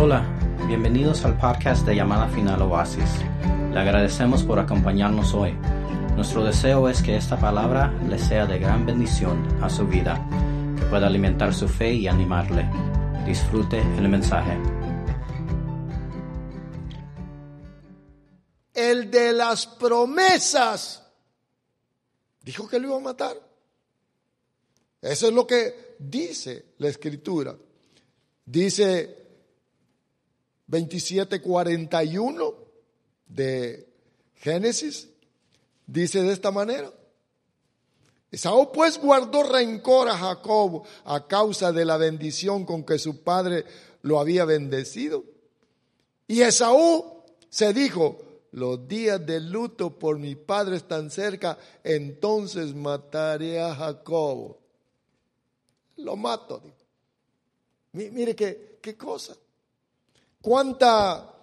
Hola, bienvenidos al podcast de Llamada Final Oasis. Le agradecemos por acompañarnos hoy. Nuestro deseo es que esta palabra le sea de gran bendición a su vida, que pueda alimentar su fe y animarle. Disfrute el mensaje. El de las promesas dijo que lo iba a matar. Eso es lo que dice la escritura. Dice 27:41 de Génesis, dice de esta manera. Esaú pues guardó rencor a Jacob a causa de la bendición con que su padre lo había bendecido. Y Esaú se dijo, los días de luto por mi padre están cerca, entonces mataré a Jacob. Lo mato. Mire qué, qué cosa. Cuánta,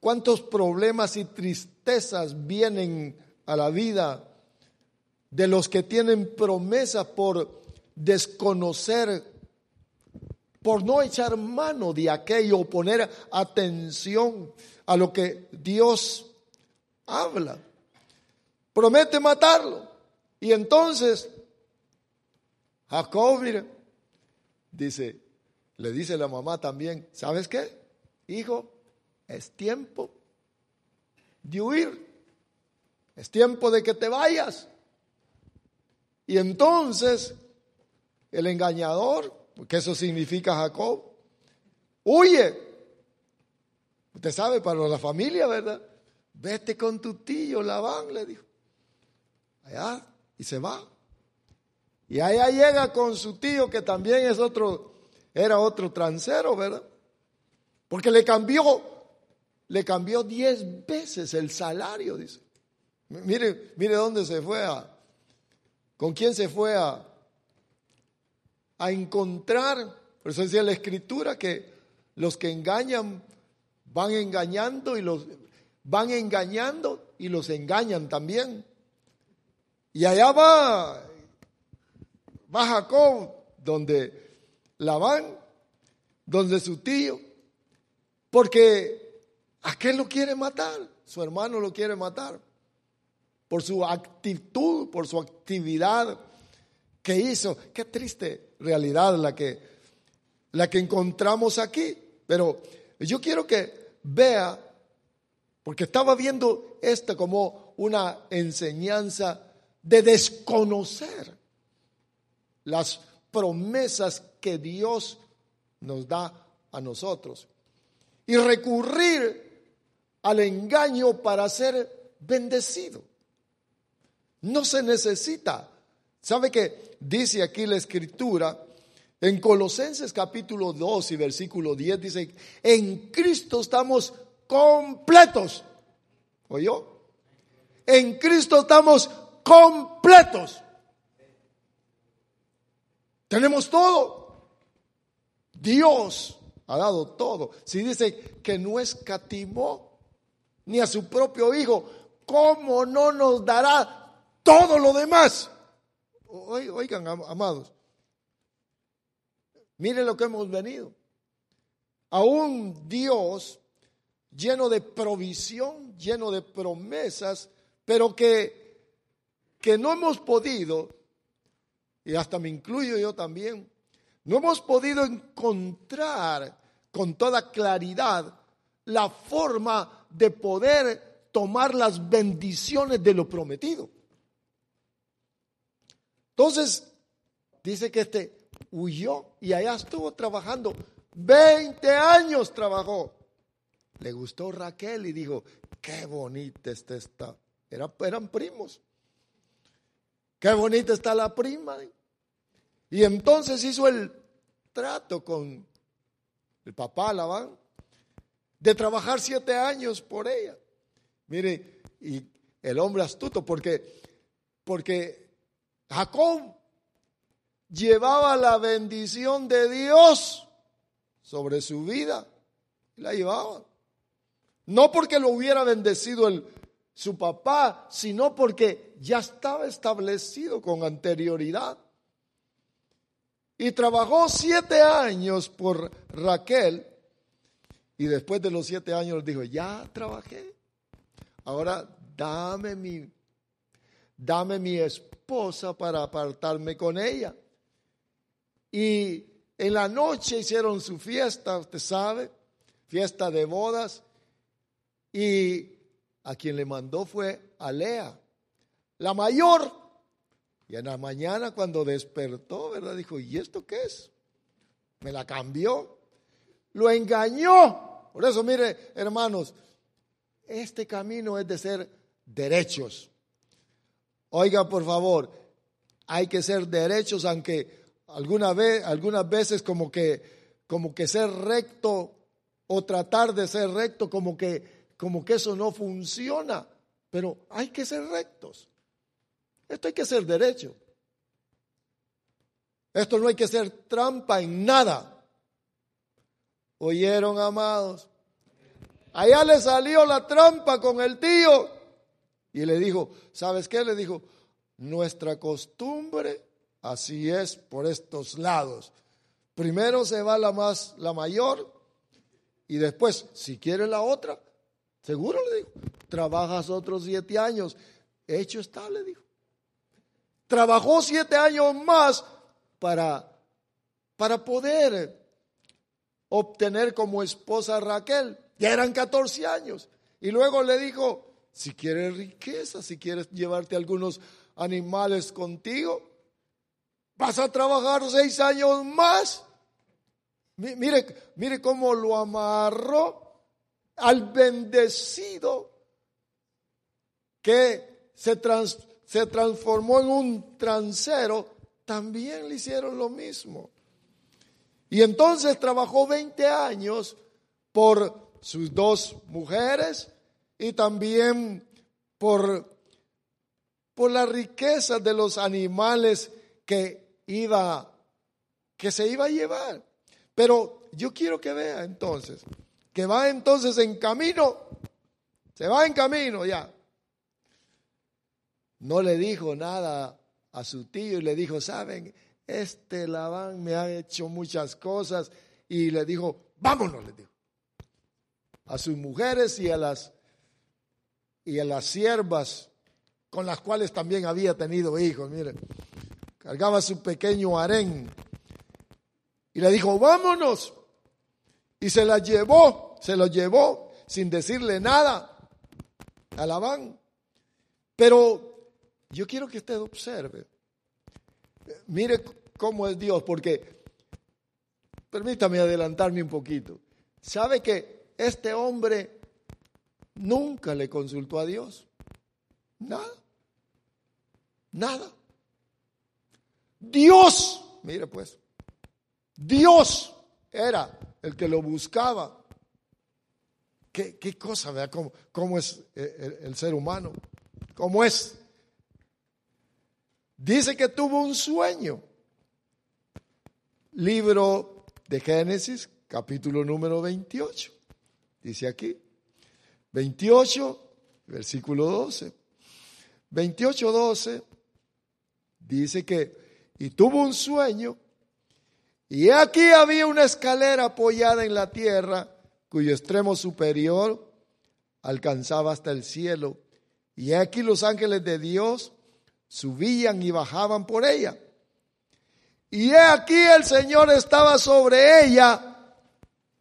cuántos problemas y tristezas vienen a la vida de los que tienen promesa por desconocer, por no echar mano de aquello, poner atención a lo que Dios habla. Promete matarlo. Y entonces, Jacob, dice, le dice la mamá también, ¿sabes qué? Hijo, es tiempo de huir. Es tiempo de que te vayas. Y entonces el engañador, porque eso significa Jacob, huye. Usted sabe, para la familia, ¿verdad? Vete con tu tío Labán, le dijo. Allá, y se va. Y allá llega con su tío, que también es otro, era otro transero, ¿verdad? Porque le cambió, le cambió diez veces el salario, dice. Mire, mire dónde se fue a, ¿Con quién se fue a, a encontrar? Por eso decía la escritura que los que engañan van engañando y los van engañando y los engañan también. Y allá va, va Jacob, donde Labán, donde su tío, porque aquel lo quiere matar, su hermano lo quiere matar por su actitud, por su actividad que hizo. Qué triste realidad la que, la que encontramos aquí. Pero yo quiero que vea, porque estaba viendo esto como una enseñanza de desconocer las promesas que Dios nos da a nosotros y recurrir al engaño para ser bendecido. No se necesita. ¿Sabe que dice aquí la escritura? En Colosenses capítulo 2 y versículo 10 dice, en Cristo estamos completos. ¿Oyó? En Cristo estamos completos. Tenemos todo. Dios ha dado todo. Si dice que no escatimó ni a su propio Hijo, ¿cómo no nos dará todo lo demás. Oigan, amados, miren lo que hemos venido. A un Dios lleno de provisión, lleno de promesas, pero que, que no hemos podido, y hasta me incluyo yo también, no hemos podido encontrar con toda claridad la forma de poder tomar las bendiciones de lo prometido. Entonces, dice que este huyó y allá estuvo trabajando. 20 años trabajó. Le gustó Raquel y dijo, qué bonita está esta. eran primos. Qué bonita está la prima. Y entonces hizo el trato con el papá Labán de trabajar siete años por ella. Mire, y el hombre astuto, porque, porque Jacob llevaba la bendición de Dios sobre su vida. La llevaba. No porque lo hubiera bendecido el, su papá, sino porque ya estaba establecido con anterioridad. y trabajó siete años por Raquel. Y después de los siete años dijo, ya trabajé. Ahora dame mi, dame mi esposa para apartarme con ella. Y en la noche hicieron su fiesta, usted sabe, fiesta de bodas. Y a quien le mandó fue a Lea, la mayor. Y en la mañana cuando despertó, ¿verdad? Dijo, ¿y esto qué es? Me la cambió. Lo engañó. Por eso, mire, hermanos, este camino es de ser derechos. Oiga, por favor, hay que ser derechos, aunque algunas veces como que, como que ser recto o tratar de ser recto, como que, como que eso no funciona. Pero hay que ser rectos. Esto hay que ser derecho. Esto no hay que ser trampa en nada. ¿Oyeron, amados? Allá le salió la trampa con el tío y le dijo, ¿sabes qué? Le dijo, nuestra costumbre así es por estos lados. Primero se va la más la mayor y después, si quiere la otra, seguro le dijo, trabajas otros siete años. Hecho está, le dijo. Trabajó siete años más para, para poder obtener como esposa a Raquel. Ya eran 14 años. Y luego le dijo, si quieres riqueza, si quieres llevarte algunos animales contigo, vas a trabajar seis años más. Mire, mire cómo lo amarró al bendecido que se, trans, se transformó en un transero, también le hicieron lo mismo. Y entonces trabajó 20 años por sus dos mujeres y también por, por la riqueza de los animales que iba, que se iba a llevar. Pero yo quiero que vea entonces, que va entonces en camino, se va en camino ya no le dijo nada a su tío y le dijo, saben, este Labán me ha hecho muchas cosas y le dijo, vámonos, le dijo. A sus mujeres y a las y a las siervas con las cuales también había tenido hijos, miren. Cargaba su pequeño harén y le dijo, "Vámonos." Y se la llevó, se lo llevó sin decirle nada a. Pero yo quiero que usted observe. Mire cómo es Dios, porque permítame adelantarme un poquito. ¿Sabe que este hombre nunca le consultó a Dios? Nada. Nada. Dios, mire pues, Dios era el que lo buscaba. ¿Qué, cosa, vea cómo, cómo es el, el ser humano? ¿Cómo es? Dice que tuvo un sueño. Libro de Génesis, capítulo número 28. Dice aquí, 28, versículo 12. 28, 12, dice que, y tuvo un sueño, y aquí había una escalera apoyada en la tierra, cuyo extremo superior alcanzaba hasta el cielo, y aquí los ángeles de Dios subían y bajaban por ella. Y he aquí el Señor estaba sobre ella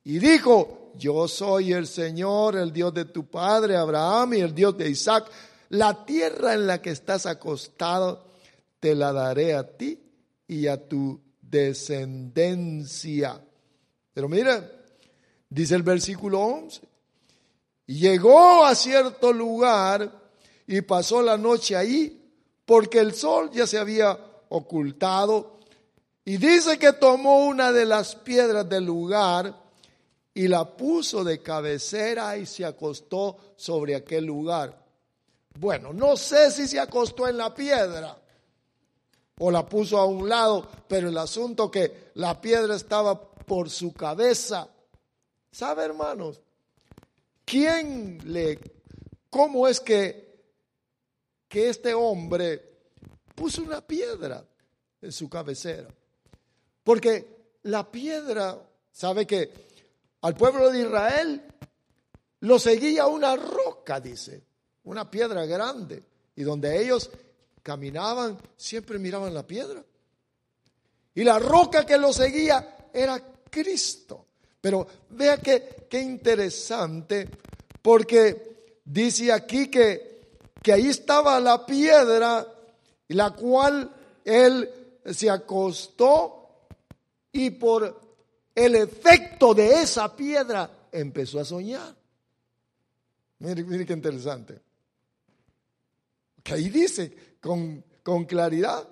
y dijo, yo soy el Señor, el Dios de tu padre Abraham y el Dios de Isaac. La tierra en la que estás acostado te la daré a ti y a tu descendencia. Pero mira, dice el versículo 11, y llegó a cierto lugar y pasó la noche ahí porque el sol ya se había ocultado. Y dice que tomó una de las piedras del lugar y la puso de cabecera y se acostó sobre aquel lugar. Bueno, no sé si se acostó en la piedra o la puso a un lado, pero el asunto que la piedra estaba por su cabeza. ¿Sabe, hermanos? ¿Quién le, cómo es que que este hombre puso una piedra en su cabecera. Porque la piedra, sabe que al pueblo de Israel lo seguía una roca, dice, una piedra grande. Y donde ellos caminaban, siempre miraban la piedra. Y la roca que lo seguía era Cristo. Pero vea que, qué interesante, porque dice aquí que, que ahí estaba la piedra, la cual él se acostó y por el efecto de esa piedra empezó a soñar. Mire, mire qué interesante. Que ahí dice con, con claridad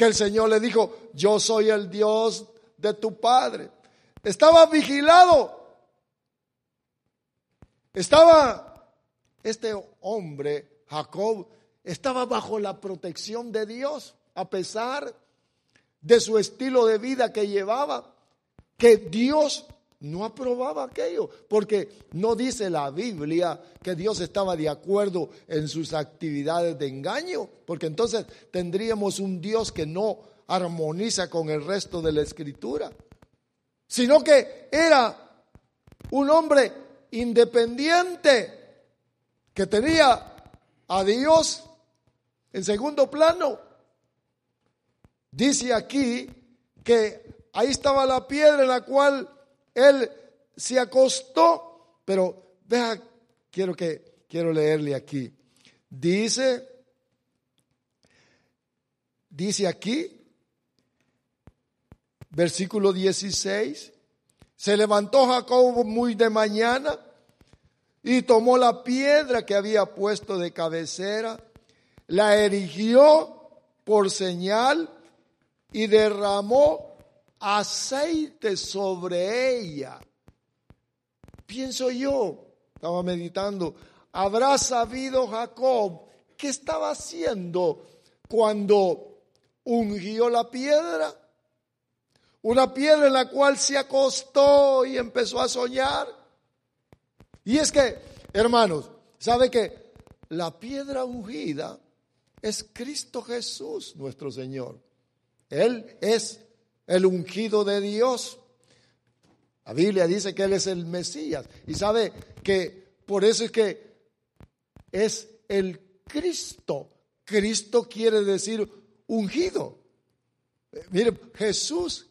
que el Señor le dijo, yo soy el Dios de tu Padre. Estaba vigilado. Estaba este hombre, Jacob, estaba bajo la protección de Dios, a pesar de su estilo de vida que llevaba, que Dios no aprobaba aquello, porque no dice la Biblia que Dios estaba de acuerdo en sus actividades de engaño, porque entonces tendríamos un Dios que no armoniza con el resto de la escritura, sino que era un hombre independiente que tenía a Dios en segundo plano. Dice aquí que ahí estaba la piedra en la cual él se acostó, pero vea, quiero que quiero leerle aquí. Dice dice aquí versículo 16, se levantó Jacob muy de mañana y tomó la piedra que había puesto de cabecera, la erigió por señal y derramó aceite sobre ella. Pienso yo, estaba meditando, ¿habrá sabido Jacob qué estaba haciendo cuando ungió la piedra? Una piedra en la cual se acostó y empezó a soñar. Y es que, hermanos, ¿sabe que la piedra ungida es Cristo Jesús, nuestro Señor? Él es el ungido de Dios. La Biblia dice que Él es el Mesías. Y sabe que por eso es que es el Cristo. Cristo quiere decir ungido. Mire, Jesús,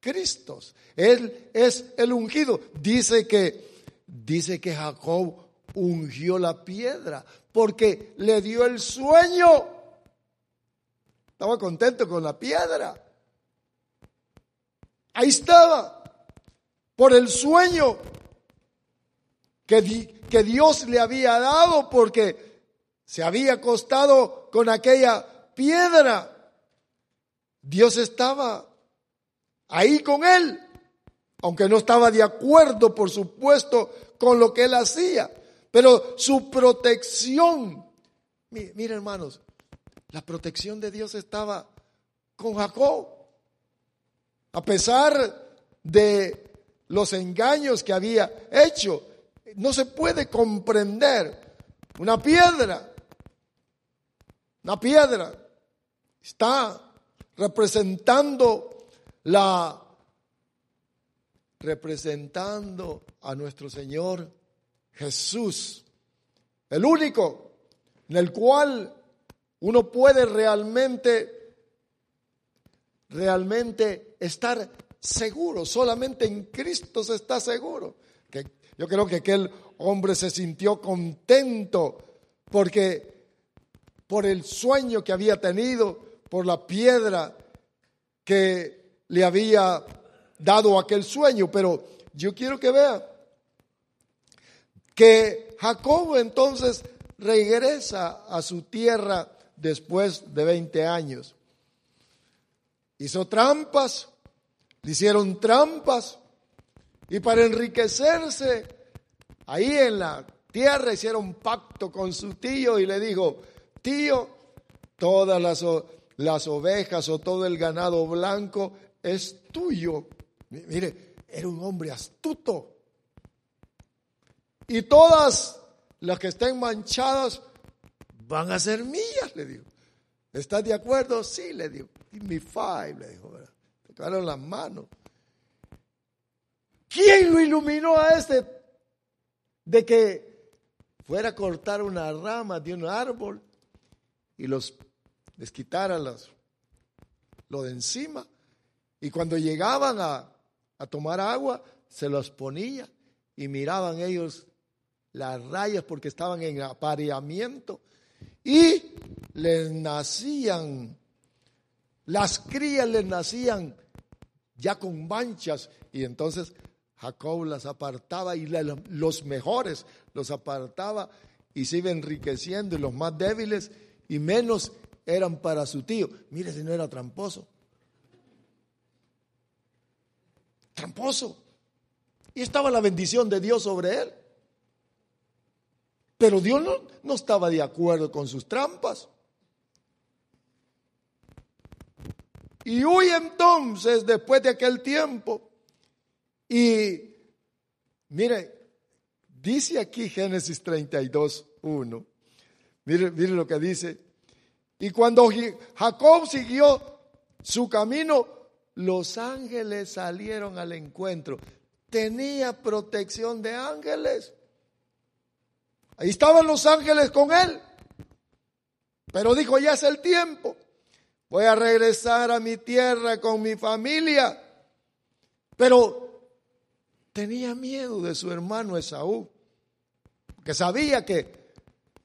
Cristo. Él es el ungido. Dice que, dice que Jacob ungió la piedra porque le dio el sueño. Estaba contento con la piedra. Ahí estaba, por el sueño que, que Dios le había dado porque se había acostado con aquella piedra. Dios estaba ahí con él, aunque no estaba de acuerdo, por supuesto, con lo que él hacía, pero su protección, mire hermanos, la protección de Dios estaba con Jacob. A pesar de los engaños que había hecho, no se puede comprender una piedra. Una piedra está representando la representando a nuestro Señor Jesús, el único en el cual uno puede realmente realmente estar seguro. Solamente en Cristo se está seguro. Que yo creo que aquel hombre se sintió contento porque por el sueño que había tenido, por la piedra que le había dado aquel sueño. Pero yo quiero que vea que Jacob entonces regresa a su tierra después de 20 años hizo trampas, le hicieron trampas y para enriquecerse, ahí en la tierra hicieron pacto con su tío y le dijo, tío, todas las, las ovejas o todo el ganado blanco es tuyo. Mire, era un hombre astuto. Y todas las que estén manchadas van a ser mías, le digo. ¿Estás de acuerdo? Sí, le digo. Give me five, le dijo. tocaron las manos. ¿Quién lo iluminó a este de que fuera a cortar una rama de un árbol y los les quitara lo de encima? Y cuando llegaban a, a tomar agua, se los ponía y miraban ellos las rayas porque estaban en apareamiento y les nacían, las crías les nacían ya con manchas y entonces Jacob las apartaba y los mejores los apartaba y se iba enriqueciendo y los más débiles y menos eran para su tío. Mire si no era tramposo. Tramposo. Y estaba la bendición de Dios sobre él. Pero Dios no, no estaba de acuerdo con sus trampas. Y huye entonces después de aquel tiempo. Y mire, dice aquí Génesis 32, 1. Mire, mire lo que dice. Y cuando Jacob siguió su camino, los ángeles salieron al encuentro. Tenía protección de ángeles. Ahí estaban los ángeles con él. Pero dijo, ya es el tiempo. Voy a regresar a mi tierra con mi familia. Pero tenía miedo de su hermano Esaú. Que sabía que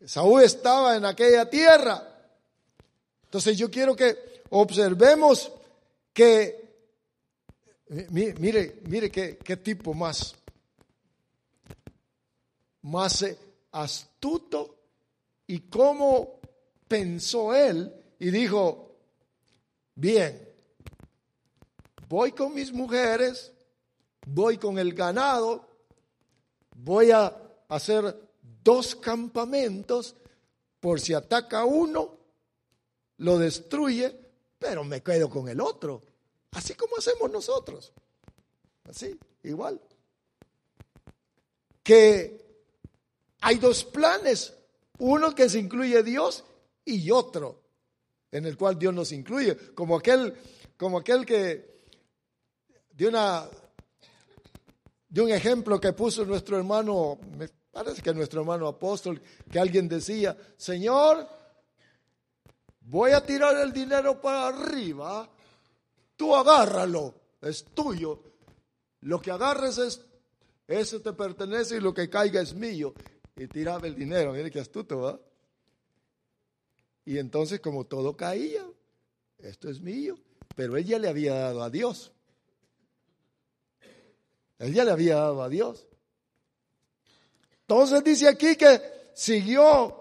Esaú estaba en aquella tierra. Entonces yo quiero que observemos que, mire, mire qué, qué tipo más, más eh, astuto y cómo pensó él y dijo, bien, voy con mis mujeres, voy con el ganado, voy a hacer dos campamentos. Por si ataca uno, lo destruye, pero me quedo con el otro, así como hacemos nosotros, así, igual. Que hay dos planes, uno que se incluye Dios y otro en el cual Dios nos incluye, como aquel, como aquel que de una un ejemplo que puso nuestro hermano, me parece que nuestro hermano apóstol, que alguien decía, Señor, voy a tirar el dinero para arriba, tú agárralo, es tuyo, lo que agarres es, eso te pertenece y lo que caiga es mío y tiraba el dinero. Mire qué astuto, ¿va? Y entonces, como todo caía, esto es mío, pero ella le había dado a Dios. Ella le había dado a Dios. Entonces dice aquí que siguió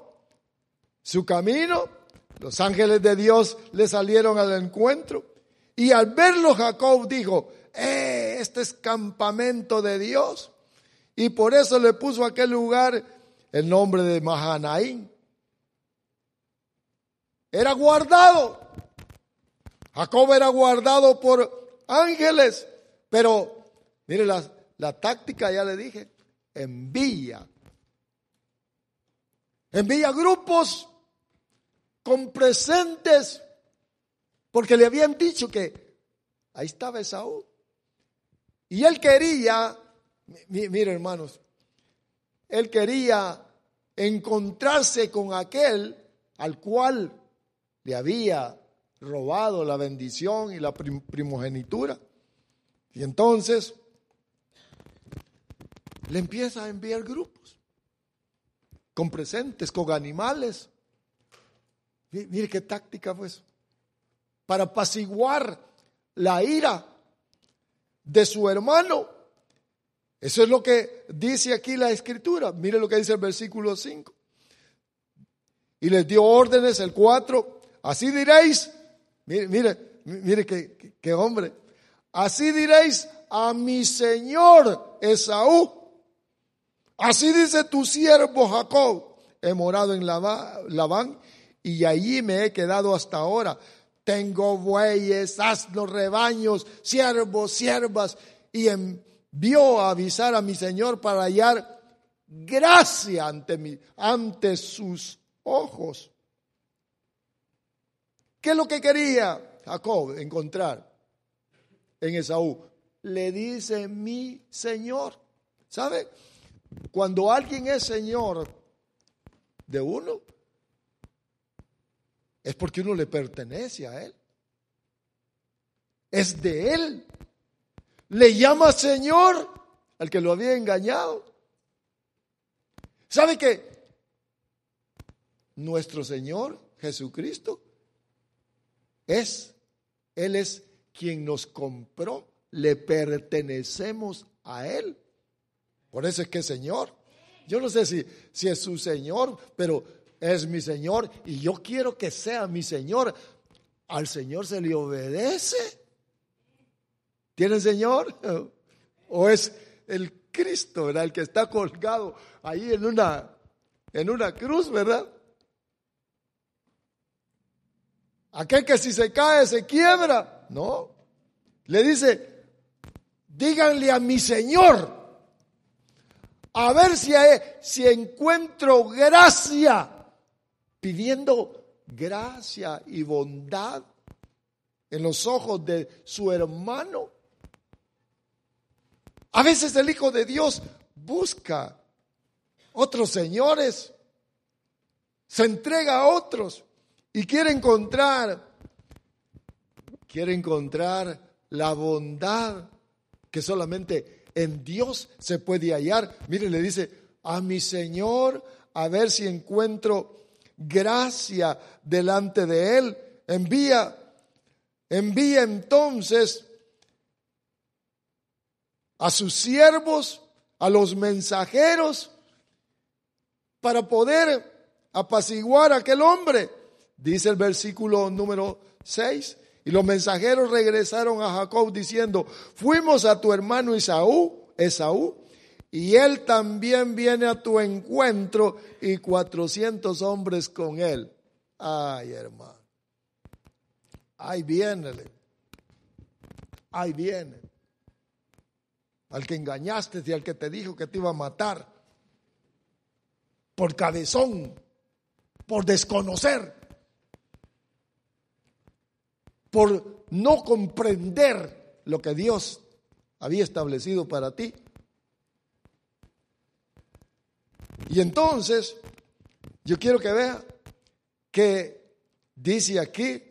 su camino, los ángeles de Dios le salieron al encuentro y al verlo Jacob dijo, eh, este es campamento de Dios. Y por eso le puso aquel lugar el nombre de Mahanaín. Era guardado. Jacob era guardado por ángeles. Pero, mire, la, la táctica ya le dije, envía. Envía grupos con presentes, porque le habían dicho que ahí estaba Esaú. Y él quería, mire hermanos, él quería encontrarse con aquel al cual le había robado la bendición y la primogenitura. Y entonces le empieza a enviar grupos con presentes, con animales. Mire qué táctica fue eso. Para apaciguar la ira de su hermano eso es lo que dice aquí la escritura. Mire lo que dice el versículo 5. Y les dio órdenes el 4. Así diréis, mire, mire, mire qué, hombre. Así diréis a mi señor Esaú. Así dice tu siervo Jacob. He morado en Labán y allí me he quedado hasta ahora. Tengo bueyes, asnos, rebaños, siervos, siervas y en vio a avisar a mi Señor para hallar gracia ante, mi, ante sus ojos. ¿Qué es lo que quería Jacob encontrar? en Esaú. Le dice mi Señor. ¿Sabe? Cuando alguien es Señor de uno, es porque uno le pertenece a Él. Es de Él. Le llama Señor al que lo había engañado. ¿Sabe que nuestro Señor Jesucristo es, Él es quien nos compró, le pertenecemos a Él. Por eso es que Señor. Yo no sé si, si es su Señor, pero es mi Señor y yo quiero que sea mi Señor. Al Señor se le obedece. ¿Tiene Señor? ¿O es el Cristo, ¿verdad? El que está colgado ahí en una, en una cruz, ¿verdad? Aquel que si se cae se quiebra. No. Le dice, díganle a mi Señor, a ver si, si encuentro gracia, pidiendo gracia y bondad en los ojos de su hermano. A veces el Hijo de Dios busca otros señores, se entrega a otros y quiere encontrar, quiere encontrar la bondad que solamente en Dios se puede hallar. Mire, le dice, a mi Señor, a ver si encuentro gracia delante de Él. Envía, envía entonces a sus siervos, a los mensajeros, para poder apaciguar a aquel hombre. Dice el versículo número 6. Y los mensajeros regresaron a Jacob diciendo, fuimos a tu hermano Esaú, Esaú, y él también viene a tu encuentro y cuatrocientos hombres con él. Ay, hermano. Ahí viene. Ahí viene al que engañaste y al que te dijo que te iba a matar, por cabezón, por desconocer, por no comprender lo que Dios había establecido para ti. Y entonces, yo quiero que vea que dice aquí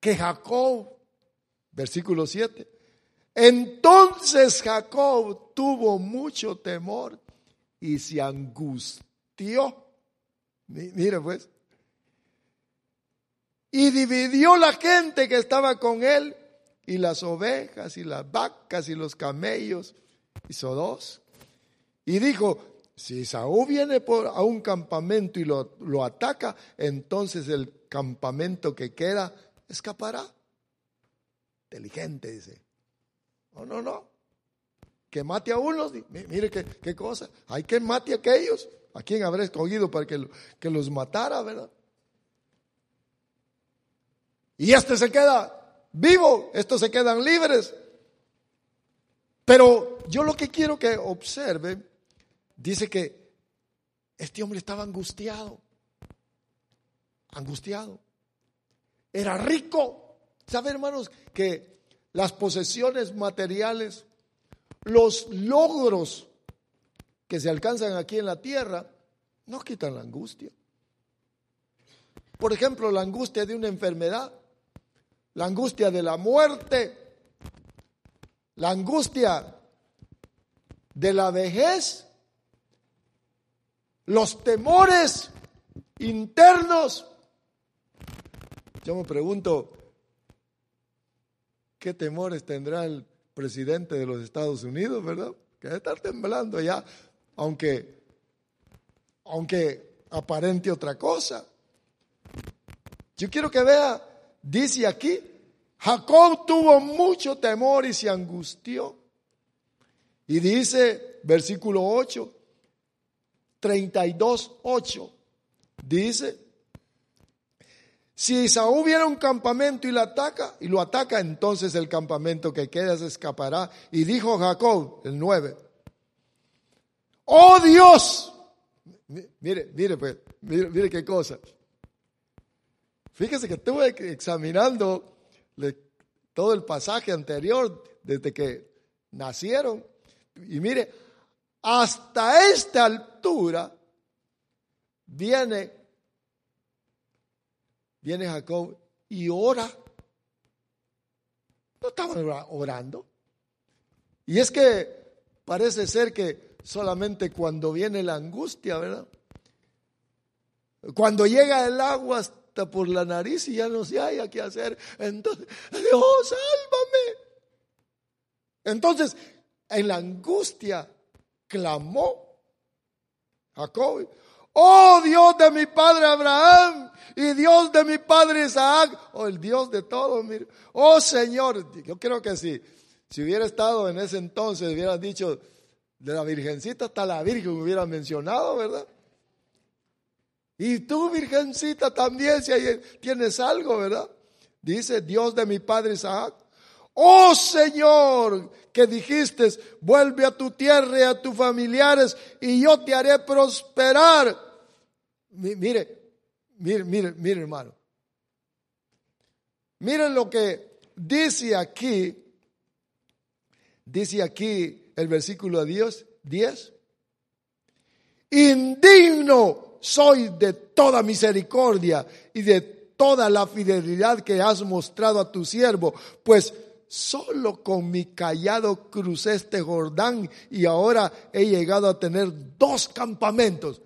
que Jacob, versículo 7, entonces Jacob tuvo mucho temor y se angustió. Mire pues. Y dividió la gente que estaba con él y las ovejas y las vacas y los camellos. Hizo dos. Y dijo, si Saúl viene por, a un campamento y lo, lo ataca, entonces el campamento que queda escapará. Inteligente, dice. No, no, no. Que mate a unos. Mire qué, cosa. Hay que mate a aquellos. ¿A quién habrá escogido para que, que los matara, verdad? Y este se queda vivo. Estos se quedan libres. Pero yo lo que quiero que observe, dice que este hombre estaba angustiado. Angustiado. Era rico. ¿Sabe, hermanos, que las posesiones materiales, los logros que se alcanzan aquí en la tierra, no quitan la angustia. Por ejemplo, la angustia de una enfermedad, la angustia de la muerte, la angustia de la vejez, los temores internos. Yo me pregunto, qué temores tendrá el presidente de los Estados Unidos, ¿verdad? Que debe estar temblando ya, aunque, aunque aparente otra cosa. Yo quiero que vea, dice aquí, Jacob tuvo mucho temor y se angustió. Y dice, versículo 8, 32, 8, dice, si Saúl viera un campamento y lo ataca, y lo ataca, entonces el campamento que queda se escapará. Y dijo Jacob, el 9, oh Dios, mire, mire, pues, mire, mire qué cosa. Fíjese que estuve examinando todo el pasaje anterior, desde que nacieron. Y mire, hasta esta altura viene, viene Jacob y ora. No estaban orando. Y es que parece ser que solamente cuando viene la angustia, ¿verdad? Cuando llega el agua por la nariz y ya no se haya qué hacer, entonces, Dios, sálvame. Entonces, en la angustia, clamó Jacob. Oh Dios de mi padre Abraham y Dios de mi padre Isaac. Oh el Dios de todos. Oh Señor, yo creo que si, si hubiera estado en ese entonces, hubiera dicho de la virgencita hasta la virgen hubiera mencionado, ¿verdad? Y tú, virgencita, también, si tienes algo, ¿verdad? Dice Dios de mi padre Isaac. Oh Señor, que dijiste, vuelve a tu tierra y a tus familiares y yo te haré prosperar. Mire, mire, mire, mire hermano. Miren lo que dice aquí, dice aquí el versículo de Dios 10. Indigno soy de toda misericordia y de toda la fidelidad que has mostrado a tu siervo, pues solo con mi callado crucé este Jordán y ahora he llegado a tener dos campamentos.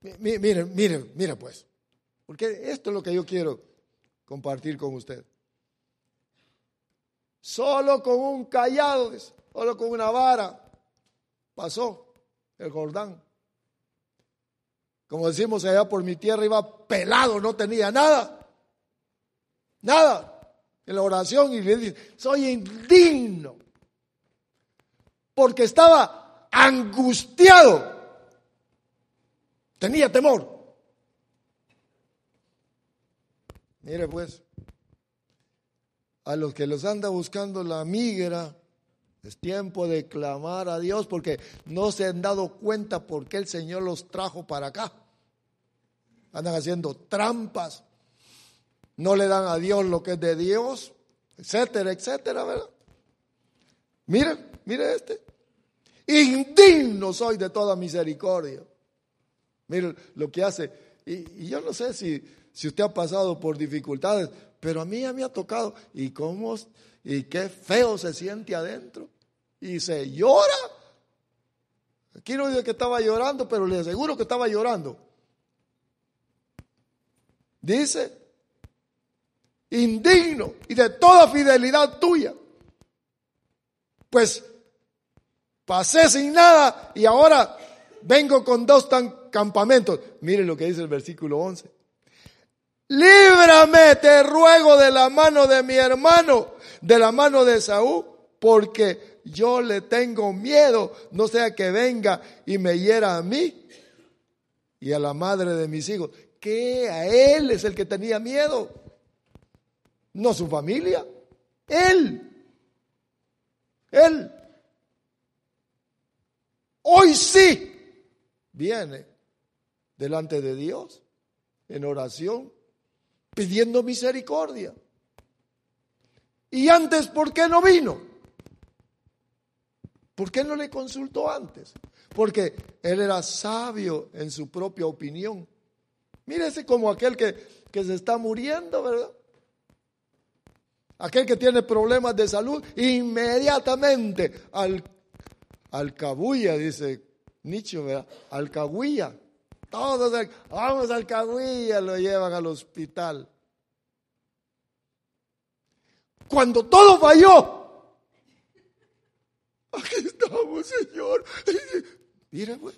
Mire, mire, mire pues, porque esto es lo que yo quiero compartir con usted. Solo con un callado, solo con una vara, pasó el Jordán. Como decimos allá por mi tierra, iba pelado, no tenía nada. Nada en la oración y le dice, soy indigno, porque estaba angustiado, tenía temor. Mire pues, a los que los anda buscando la migra, es tiempo de clamar a Dios porque no se han dado cuenta por qué el Señor los trajo para acá. Andan haciendo trampas, no le dan a Dios lo que es de Dios, etcétera, etcétera, ¿verdad? Mire, mire este. Indigno soy de toda misericordia. Mire lo que hace. Y, yo no sé si, si usted ha pasado por dificultades, pero a mí ya me ha tocado. ¿Y cómo? ¿Y qué feo se siente adentro? Y se llora. Aquí no dice que estaba llorando, pero le aseguro que estaba llorando. Dice, indigno y de toda fidelidad tuya. Pues pasé sin nada y ahora vengo con dos tan campamentos. Mire lo que dice el versículo 11. Líbrame, te ruego, de la mano de mi hermano, de la mano de Saúl, porque yo le tengo miedo, no sea que venga y me hiera a mí y a la madre de mis hijos. Que a él es el que tenía miedo no su familia, él. Él. Hoy sí viene delante de Dios en oración pidiendo misericordia. Y antes, ¿por qué no vino? ¿Por qué no le consultó antes? Porque él era sabio en su propia opinión. Mírese como aquel que, que se está muriendo, ¿verdad? Aquel que tiene problemas de salud, inmediatamente al alcabulla, dice Nietzsche, ¿verdad? Alcahuilla. Todos, vamos al alcahuilla, lo llevan al hospital. Cuando todo falló, aquí estamos, Señor. Mire, pues.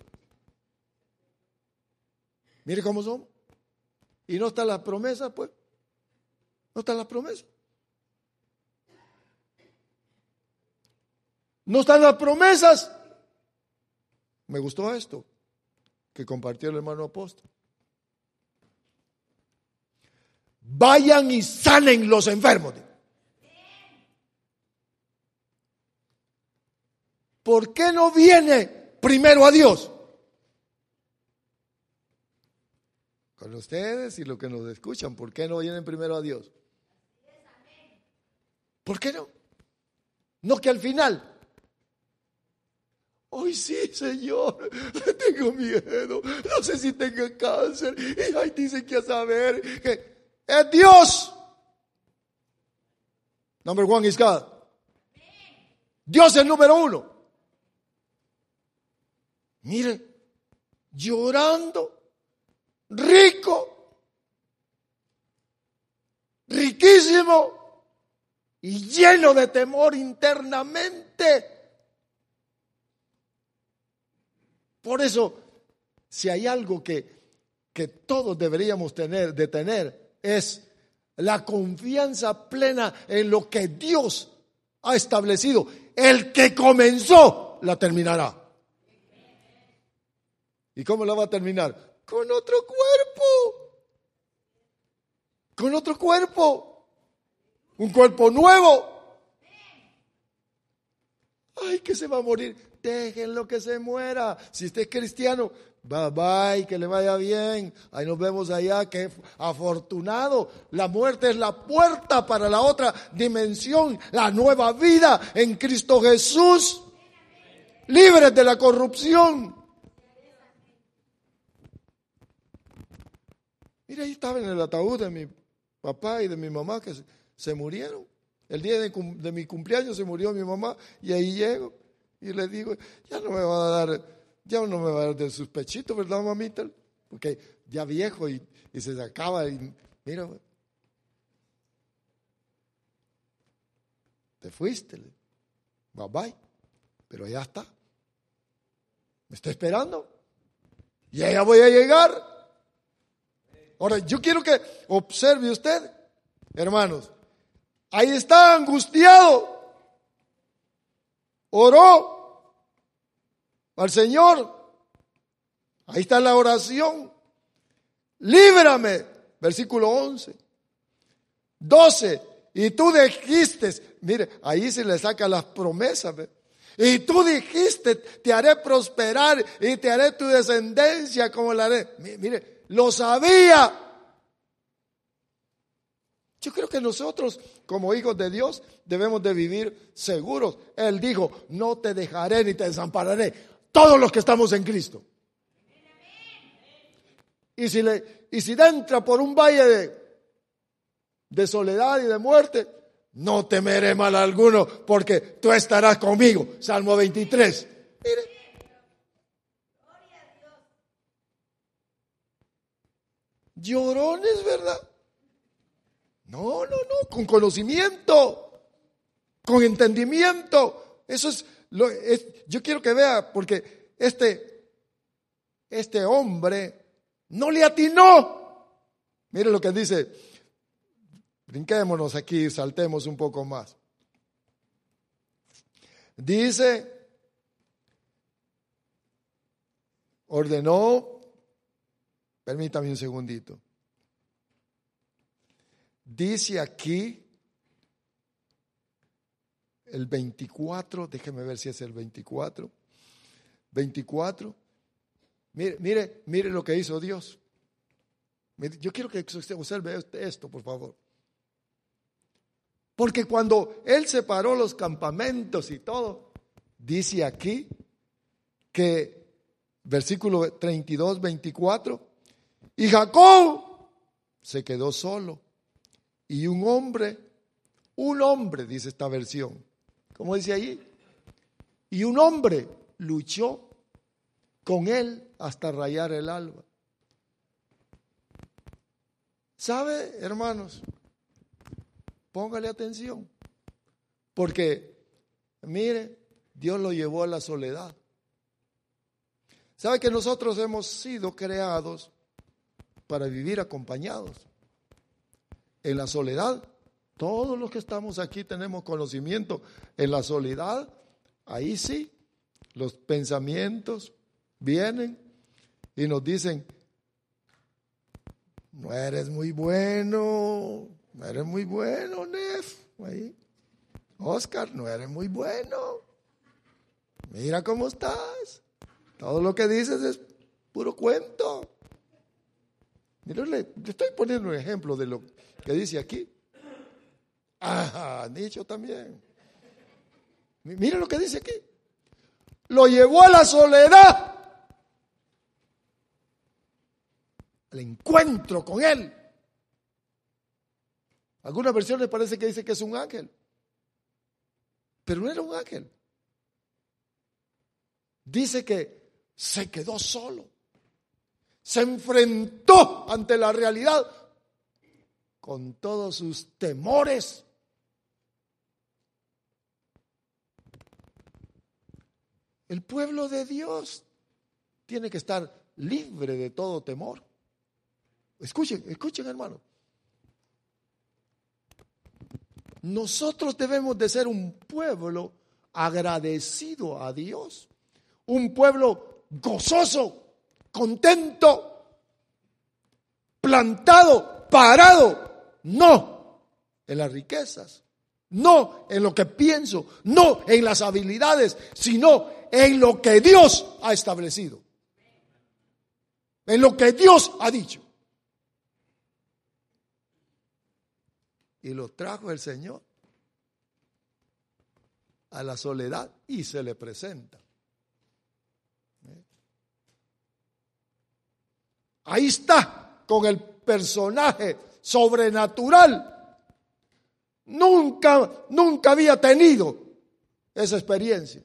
Mire cómo somos. Y no está la promesa, pues. No está la promesa. No están las promesas. Me gustó esto que compartió el hermano apóstol. Vayan y sanen los enfermos. ¿Por qué no viene primero a Dios? Con ustedes y los que nos escuchan, ¿por qué no vienen primero a Dios? ¿Por qué no? No que al final. Hoy sí, Señor, tengo miedo. No sé si tengo cáncer. Y ahí dicen que a saber que es Dios. Number one is God. Dios es número uno. Mire, llorando, rico, riquísimo y lleno de temor internamente. Por eso, si hay algo que, que todos deberíamos tener, de tener, es la confianza plena en lo que Dios ha establecido. El que comenzó, la terminará. ¿Y cómo la va a terminar? Con otro cuerpo. Con otro cuerpo. Un cuerpo nuevo. Ay, que se va a morir. Déjenlo que se muera. Si usted es cristiano, bye bye, que le vaya bien. Ahí nos vemos allá, que afortunado. La muerte es la puerta para la otra dimensión, la nueva vida en Cristo Jesús. Libres de la corrupción. Mira, ahí estaba en el ataúd de mi papá y de mi mamá que se, murieron. El día de, mi cumpleaños se murió mi mamá y ahí llego y le digo, ya no me va a dar, ya no me va a dar del sospechito, ¿verdad, mamita? Porque ya viejo y, se acaba y mira, te fuiste, bye bye, pero ya está. Me está esperando. Y ya voy a llegar. Ahora, yo quiero que observe usted, hermanos. Ahí está angustiado. Oró al Señor. Ahí está la oración. Líbrame. Versículo 11. 12. Y tú dijiste, mire, ahí se le saca las promesas. Y tú dijiste, te haré prosperar y te haré tu descendencia como la haré. Mire, lo sabía. Yo creo que nosotros, como hijos de Dios, debemos de vivir seguros. Él dijo, no te dejaré ni te desampararé. Todos los que estamos en Cristo. Y si, le, y si entra por un valle de, soledad y de muerte, no temeré mal alguno, porque tú estarás conmigo. Salmo 23. Mire, llorones, ¿verdad? No, no, no, con conocimiento, con entendimiento. Eso es, lo, yo quiero que vea, porque este, este hombre no le atinó. Mire lo que dice, brinquémonos aquí, saltemos un poco más. Dice, ordenó Permítame un segundito. Dice aquí el 24, déjeme ver si es el 24. 24. Mire, mire, mire lo que hizo Dios. Yo quiero que usted observe esto, por favor. Porque cuando Él separó los campamentos y todo, dice aquí que, versículo 32, 24, y Jacob se quedó solo. Y un hombre, un hombre, dice esta versión, ¿cómo dice ahí? Y un hombre luchó con él hasta rayar el alba. ¿Sabe, hermanos? Póngale atención. Porque, mire, Dios lo llevó a la soledad. ¿Sabe que nosotros hemos sido creados para vivir acompañados. En la soledad, todos los que estamos aquí tenemos conocimiento. En la soledad, ahí sí, los pensamientos vienen y nos dicen, no eres muy bueno, no eres muy bueno, Nef. Oscar, no eres muy bueno. Mira cómo estás. Todo lo que dices es puro cuento. Mire, le, estoy poniendo un ejemplo de lo que dice aquí. Ah, dicho también. Miren lo que dice aquí. Lo llevó a la soledad. El encuentro con él. Algunas versiones parece que dice que es un ángel. Pero no era un ángel. Dice que se quedó solo. Se enfrentó ante la realidad con todos sus temores. El pueblo de Dios tiene que estar libre de todo temor. Escuchen, escuchen hermano. Nosotros debemos de ser un pueblo agradecido a Dios, un pueblo gozoso, contento, plantado, parado, no en las riquezas, no en lo que pienso, no en las habilidades, sino en lo que Dios ha establecido, en lo que Dios ha dicho. Y lo trajo el Señor a la soledad y se le presenta. Ahí está con el personaje sobrenatural. Nunca, nunca había tenido esa experiencia.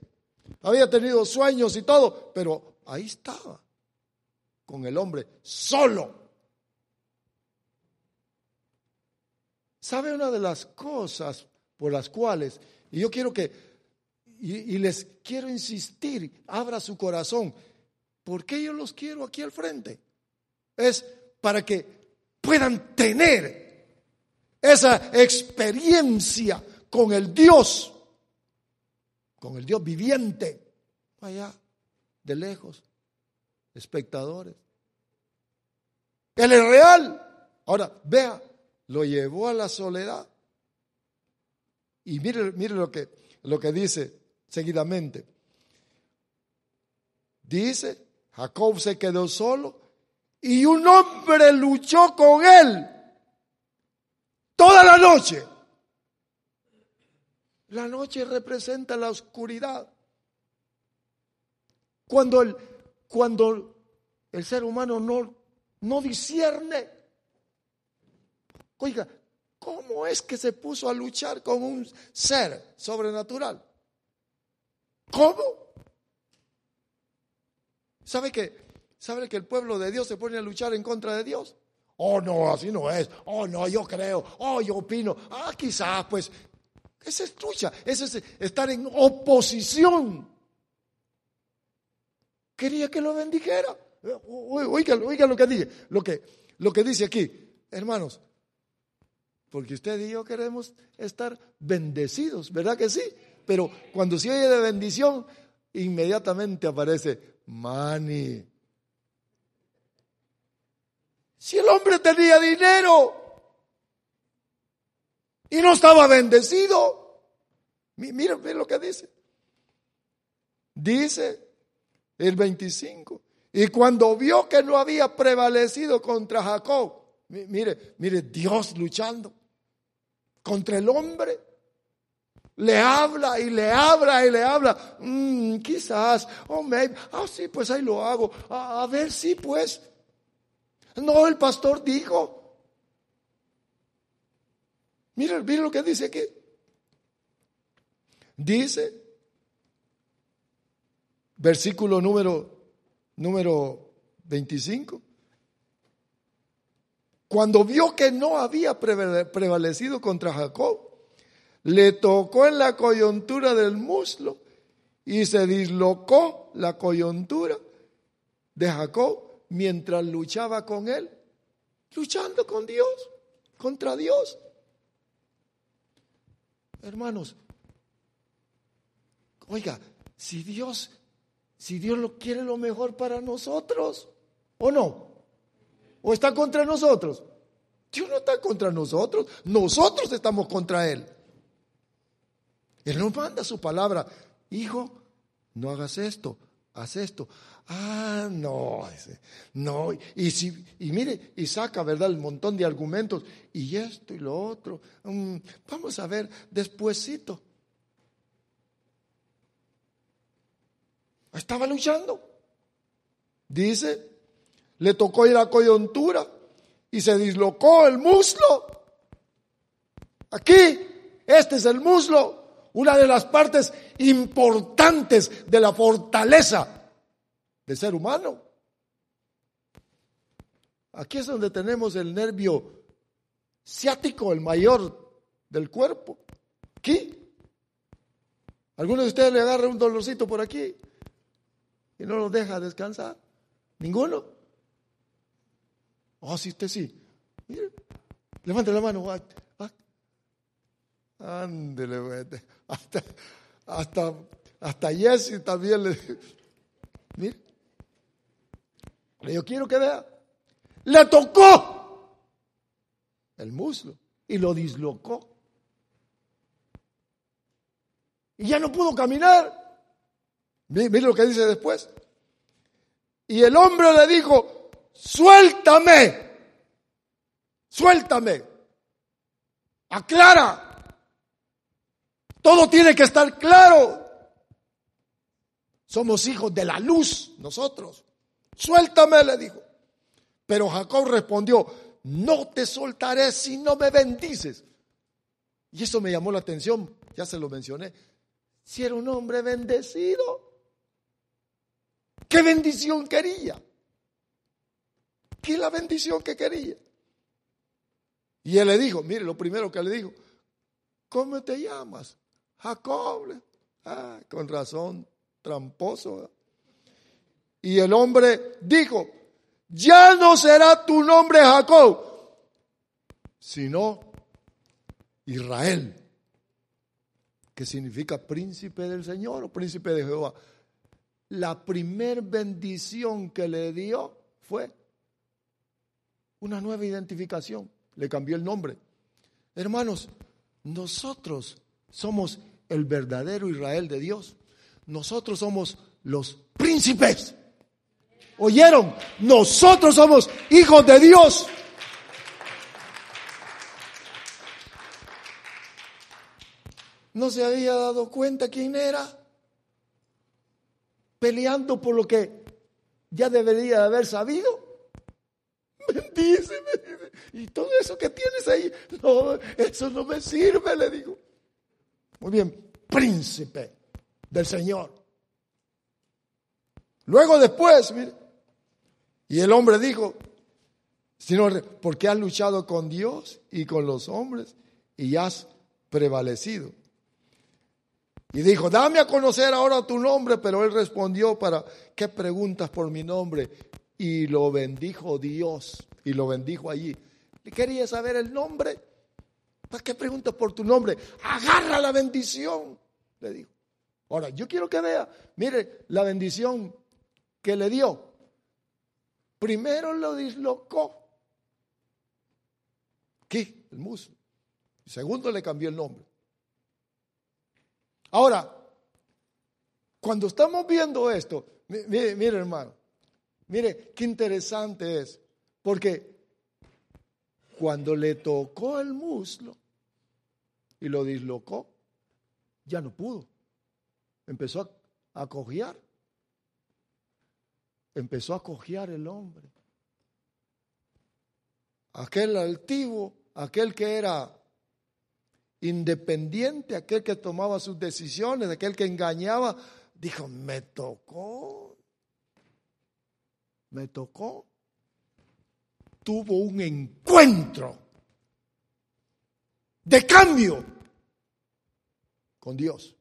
Había tenido sueños y todo, pero ahí estaba con el hombre solo. ¿Sabe una de las cosas por las cuales, y yo quiero que, y, les quiero insistir, abra su corazón, ¿por qué yo los quiero aquí al frente? Es para que puedan tener esa experiencia con el Dios, con el Dios viviente, allá, de lejos, espectadores. Él es real. Ahora, vea, lo llevó a la soledad. Y mire, mire lo, que, lo que dice seguidamente. Dice, Jacob se quedó solo y un hombre luchó con él toda la noche. La noche representa la oscuridad. Cuando el, cuando el ser humano no, no discierne Oiga, ¿cómo es que se puso a luchar con un ser sobrenatural? ¿Cómo? ¿Sabe que, ¿Sabe que el pueblo de Dios se pone a luchar en contra de Dios? Oh, no, así no es. Oh, no, yo creo. Oh, yo opino. Ah, quizás, pues. Esa es lucha. Ese es estar en oposición. Quería que lo bendijera. Oiga, oiga lo que dice, lo que, lo que dice aquí. Hermanos, porque usted y yo queremos estar bendecidos, ¿verdad que sí? Pero cuando se oye de bendición, inmediatamente aparece mani. Si el hombre tenía dinero y no estaba bendecido, miren, miren lo que dice. Dice el 25. Y cuando vio que no había prevalecido contra Jacob, mire, mire, Dios luchando contra el hombre. Le habla y le habla y le habla. Mm, quizás, oh, maybe. Ah, sí, pues ahí lo hago. a ver, sí, pues. No, el pastor dijo. Mira, mira lo que dice aquí. Dice, versículo número, número 25. Cuando vio que no había prevalecido contra Jacob, le tocó en la coyuntura del muslo y se dislocó la coyuntura de Jacob mientras luchaba con él, luchando con Dios, contra Dios. Hermanos, oiga, si Dios, si Dios lo quiere lo mejor para nosotros, ¿o no? ¿O está contra nosotros? Dios no está contra nosotros, nosotros estamos contra Él. Él nos manda su palabra, hijo, no hagas esto, haz esto. Ah, no, no. Y, si, y mire, y saca, ¿verdad?, el montón de argumentos. Y esto y lo otro. Mm, vamos a ver despuesito. Estaba luchando. Dice, le tocó ir a coyuntura y se dislocó el muslo. Aquí, este es el muslo, una de las partes importantes de la fortaleza del ser humano. Aquí es donde tenemos el nervio ciático, el mayor del cuerpo. Aquí. ¿Alguno de ustedes le agarra un dolorcito por aquí y no lo deja descansar? ¿Ninguno? Oh, sí, usted sí. Mire, levante la mano. Ándele, hasta, hasta, hasta Jesse también le. Mire, yo quiero que vea. Le tocó el muslo y lo dislocó. Y ya no pudo caminar. Mire, lo que dice después. Y el hombre le dijo, suéltame, suéltame, aclara. Todo tiene que estar claro. Somos hijos de la luz, nosotros. Suéltame, le dijo. Pero Jacob respondió, no te soltaré si no me bendices. Y eso me llamó la atención, ya se lo mencioné. Si era un hombre bendecido, ¿qué bendición quería? ¿Qué la bendición que quería? Y él le dijo, mire, lo primero que le dijo, ¿cómo te llamas? Jacob. Ah, con razón, tramposo. Y el hombre dijo, ya no será tu nombre Jacob, sino Israel, que significa príncipe del Señor o príncipe de Jehová. La primer bendición que le dio fue una nueva identificación. Le cambió el nombre. Hermanos, nosotros somos el verdadero Israel de Dios. Nosotros somos los príncipes ¿Oyeron? Nosotros somos hijos de Dios. ¿No se había dado cuenta quién era? Peleando por lo que ya debería haber sabido. Bendíceme. Y todo eso que tienes ahí, no, eso no me sirve, le digo. Muy bien, príncipe del Señor. Luego después, mire, y el hombre dijo, sino porque has luchado con Dios y con los hombres y has prevalecido. Y dijo, dame a conocer ahora tu nombre, pero él respondió para, ¿qué preguntas por mi nombre? Y lo bendijo Dios, y lo bendijo allí. ¿Le quería saber el nombre? ¿Para qué preguntas por tu nombre? Agarra la bendición, le dijo. Ahora, yo quiero que vea, mire, la bendición que le dio. Primero lo dislocó. ¿Qué? El muslo. segundo le cambió el nombre. Ahora, cuando estamos viendo esto, mire, mire hermano, mire qué interesante es, porque cuando le tocó el muslo y lo dislocó, ya no pudo. Empezó a, a cojear empezó a cojear el hombre. Aquel altivo, aquel que era independiente, aquel que tomaba sus decisiones, aquel que engañaba, dijo, me tocó, me tocó. Tuvo un encuentro de cambio con Dios.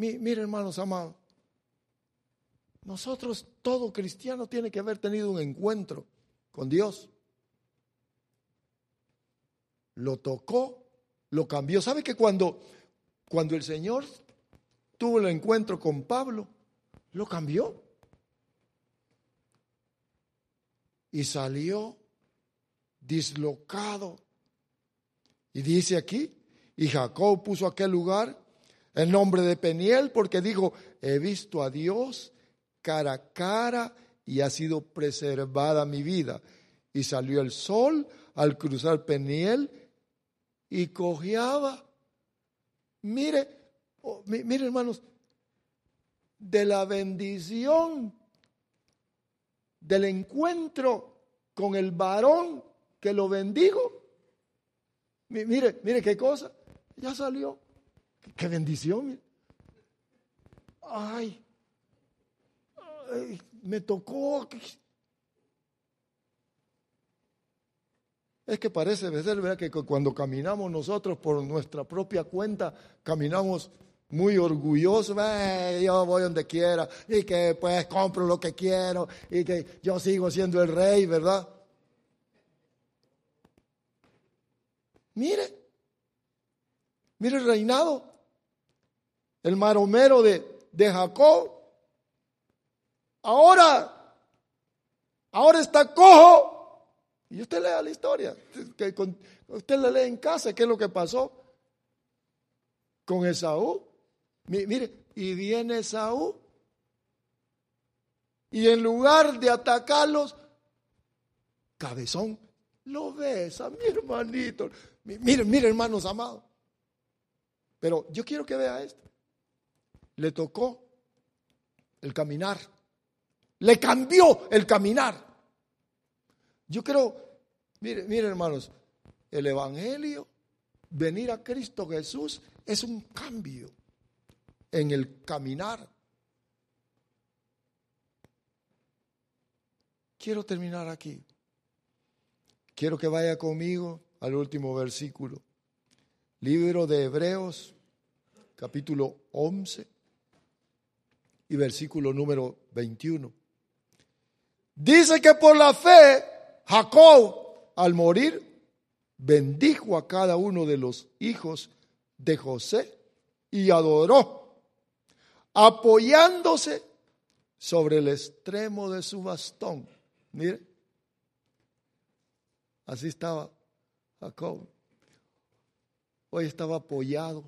Mire, hermanos amados, nosotros, todo cristiano tiene que haber tenido un encuentro con Dios. Lo tocó, lo cambió. ¿Sabe que cuando, cuando el Señor tuvo el encuentro con Pablo, lo cambió? Y salió dislocado. Y dice aquí, y Jacob puso aquel lugar El nombre de Peniel porque dijo, he visto a Dios cara a cara y ha sido preservada mi vida. Y salió el sol al cruzar Peniel y cojeaba. Mire, oh, mire hermanos, de la bendición del encuentro con el varón que lo bendigo. Mire, mire qué cosa, ya salió. Qué bendición. Ay, me tocó. Es que parece ser, ¿verdad? Que cuando caminamos nosotros por nuestra propia cuenta, caminamos muy orgullosos, yo voy donde quiera y que pues compro lo que quiero y que yo sigo siendo el rey, ¿verdad? Mire, mire el reinado, el maromero de, de Jacob. Ahora, ahora está cojo. Y usted lea la historia, que usted la lee en casa, qué es lo que pasó con Esaú. Mire, y viene Esaú. Y en lugar de atacarlos, cabezón, lo besa, mi hermanito. Miren, miren, hermanos amados. Pero yo quiero que vea esto. Le tocó el caminar. Le cambió el caminar. Yo creo, miren, miren hermanos, el Evangelio, venir a Cristo Jesús es un cambio en el caminar. Quiero terminar aquí. Quiero que vaya conmigo al último versículo. Libro de Hebreos, capítulo 11 y versículo número 21. Dice que por la fe Jacob al morir bendijo a cada uno de los hijos de José y adoró, apoyándose sobre el extremo de su bastón. Mire, así estaba Jacob. Hoy estaba apoyado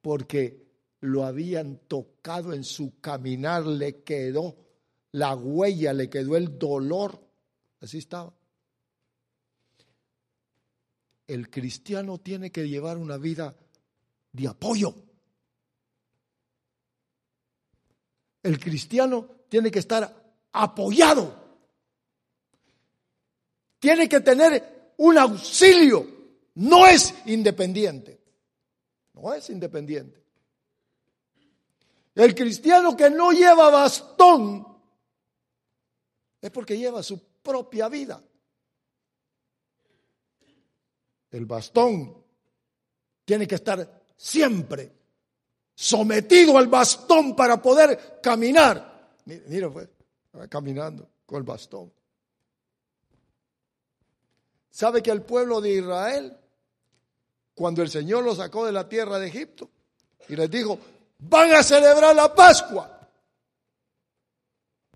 porque lo habían tocado en su caminar, le quedó la huella, le quedó el dolor. Así estaba. El cristiano tiene que llevar una vida de apoyo. El cristiano tiene que estar apoyado tiene que tener un auxilio, no es independiente, no es independiente. El cristiano que no lleva bastón es porque lleva su propia vida. El bastón tiene que estar siempre sometido al bastón para poder caminar. Mira, pues, caminando con el bastón. ¿Sabe que el pueblo de Israel, cuando el Señor lo sacó de la tierra de Egipto y les dijo, van a celebrar la Pascua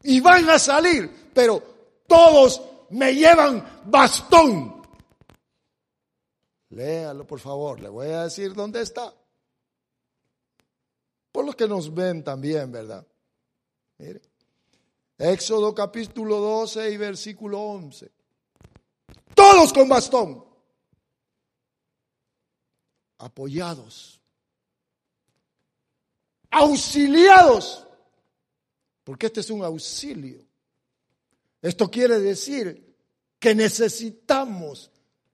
y van a salir, pero todos me llevan bastón. Léalo, por favor, le voy a decir dónde está. Por los que nos ven también, ¿verdad? Mire. Éxodo capítulo 12 y versículo 11 todos con bastón, apoyados, auxiliados, porque este es un auxilio. Esto quiere decir que necesitamos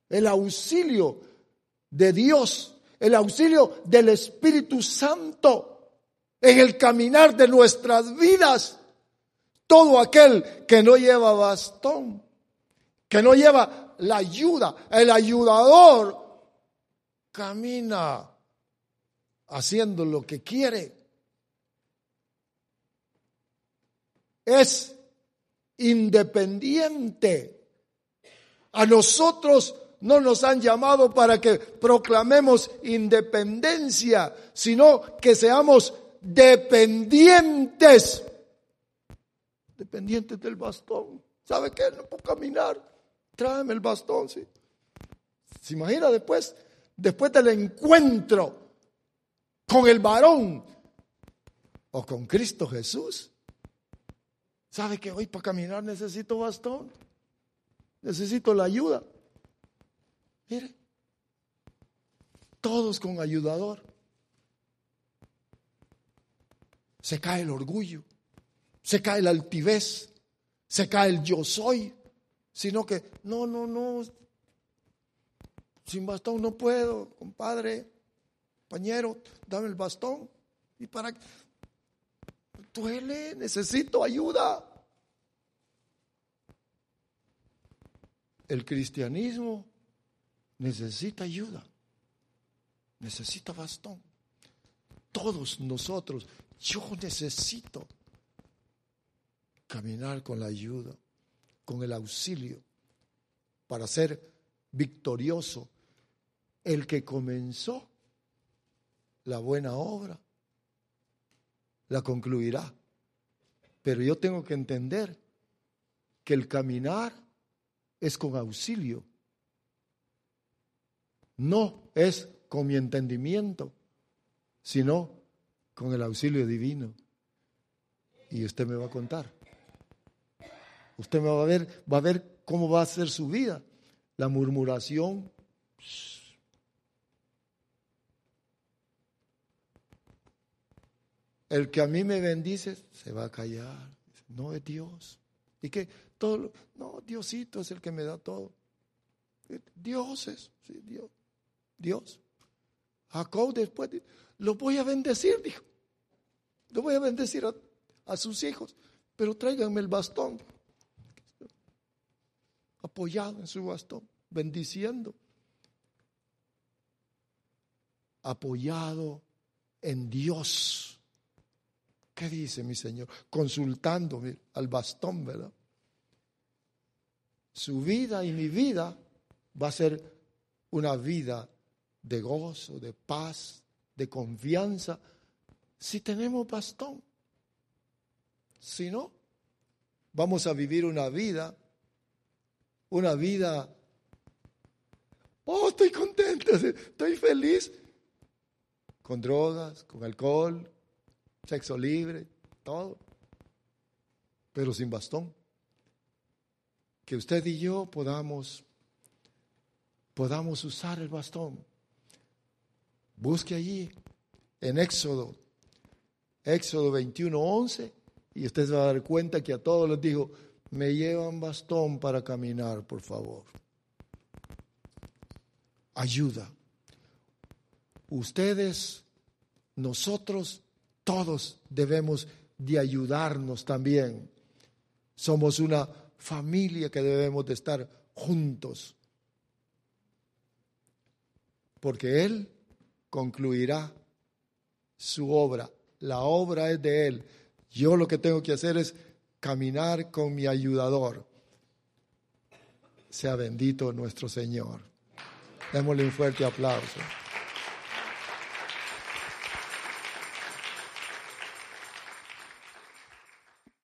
el auxilio de Dios, el auxilio del Espíritu Santo en el caminar de nuestras vidas. Todo aquel que no lleva bastón, que no lleva la ayuda, el ayudador camina haciendo lo que quiere. Es independiente. A nosotros no nos han llamado para que proclamemos independencia, sino que seamos dependientes. Dependientes del bastón. ¿Sabe qué? No puedo caminar tráeme el bastón, ¿sí? ¿Se imagina después después del encuentro con el varón o con Cristo Jesús, ¿sabe que hoy para caminar necesito bastón? Necesito la ayuda. Mire, todos con ayudador. Se cae el orgullo, se cae la altivez, se cae el yo soy, sino que no, no, no, sin bastón no puedo, compadre, compañero, dame el bastón. ¿Y para? Duele, necesito ayuda. El cristianismo necesita ayuda, necesita bastón. Todos nosotros, yo necesito caminar con la ayuda, con el auxilio, para ser victorioso. El que comenzó la buena obra, la concluirá. Pero yo tengo que entender que el caminar es con auxilio, no es con mi entendimiento, sino con el auxilio divino. Y usted me va a contar. Usted me va a ver, va a ver cómo va a ser su vida. La murmuración. El que a mí me bendice se va a callar. No es Dios. Y que todo, no, Diosito es el que me da todo. Dios es, sí, Dios. Dios. Jacob después, lo voy a bendecir, dijo. Lo voy a bendecir a, a sus hijos, pero tráiganme el bastón. Apoyado en su bastón, bendiciendo. Apoyado en Dios. ¿Qué dice mi Señor? Consultando al bastón, ¿verdad? Su vida y mi vida va a ser una vida de gozo, de paz, de confianza, si tenemos bastón. Si no, vamos a vivir una vida, una vida, oh, estoy contento, estoy feliz, con drogas, con alcohol, sexo libre, todo, pero sin bastón. Que usted y yo podamos, podamos usar el bastón Busque allí en Éxodo, Éxodo 21, 11, y usted se va a dar cuenta que a todos les dijo, me llevan bastón para caminar, por favor. Ayuda. Ustedes, nosotros, todos debemos de ayudarnos también. Somos una familia que debemos de estar juntos. Porque Él concluirá su obra. La obra es de Él. Yo lo que tengo que hacer es caminar con mi ayudador. Sea bendito nuestro Señor. Démosle un fuerte aplauso.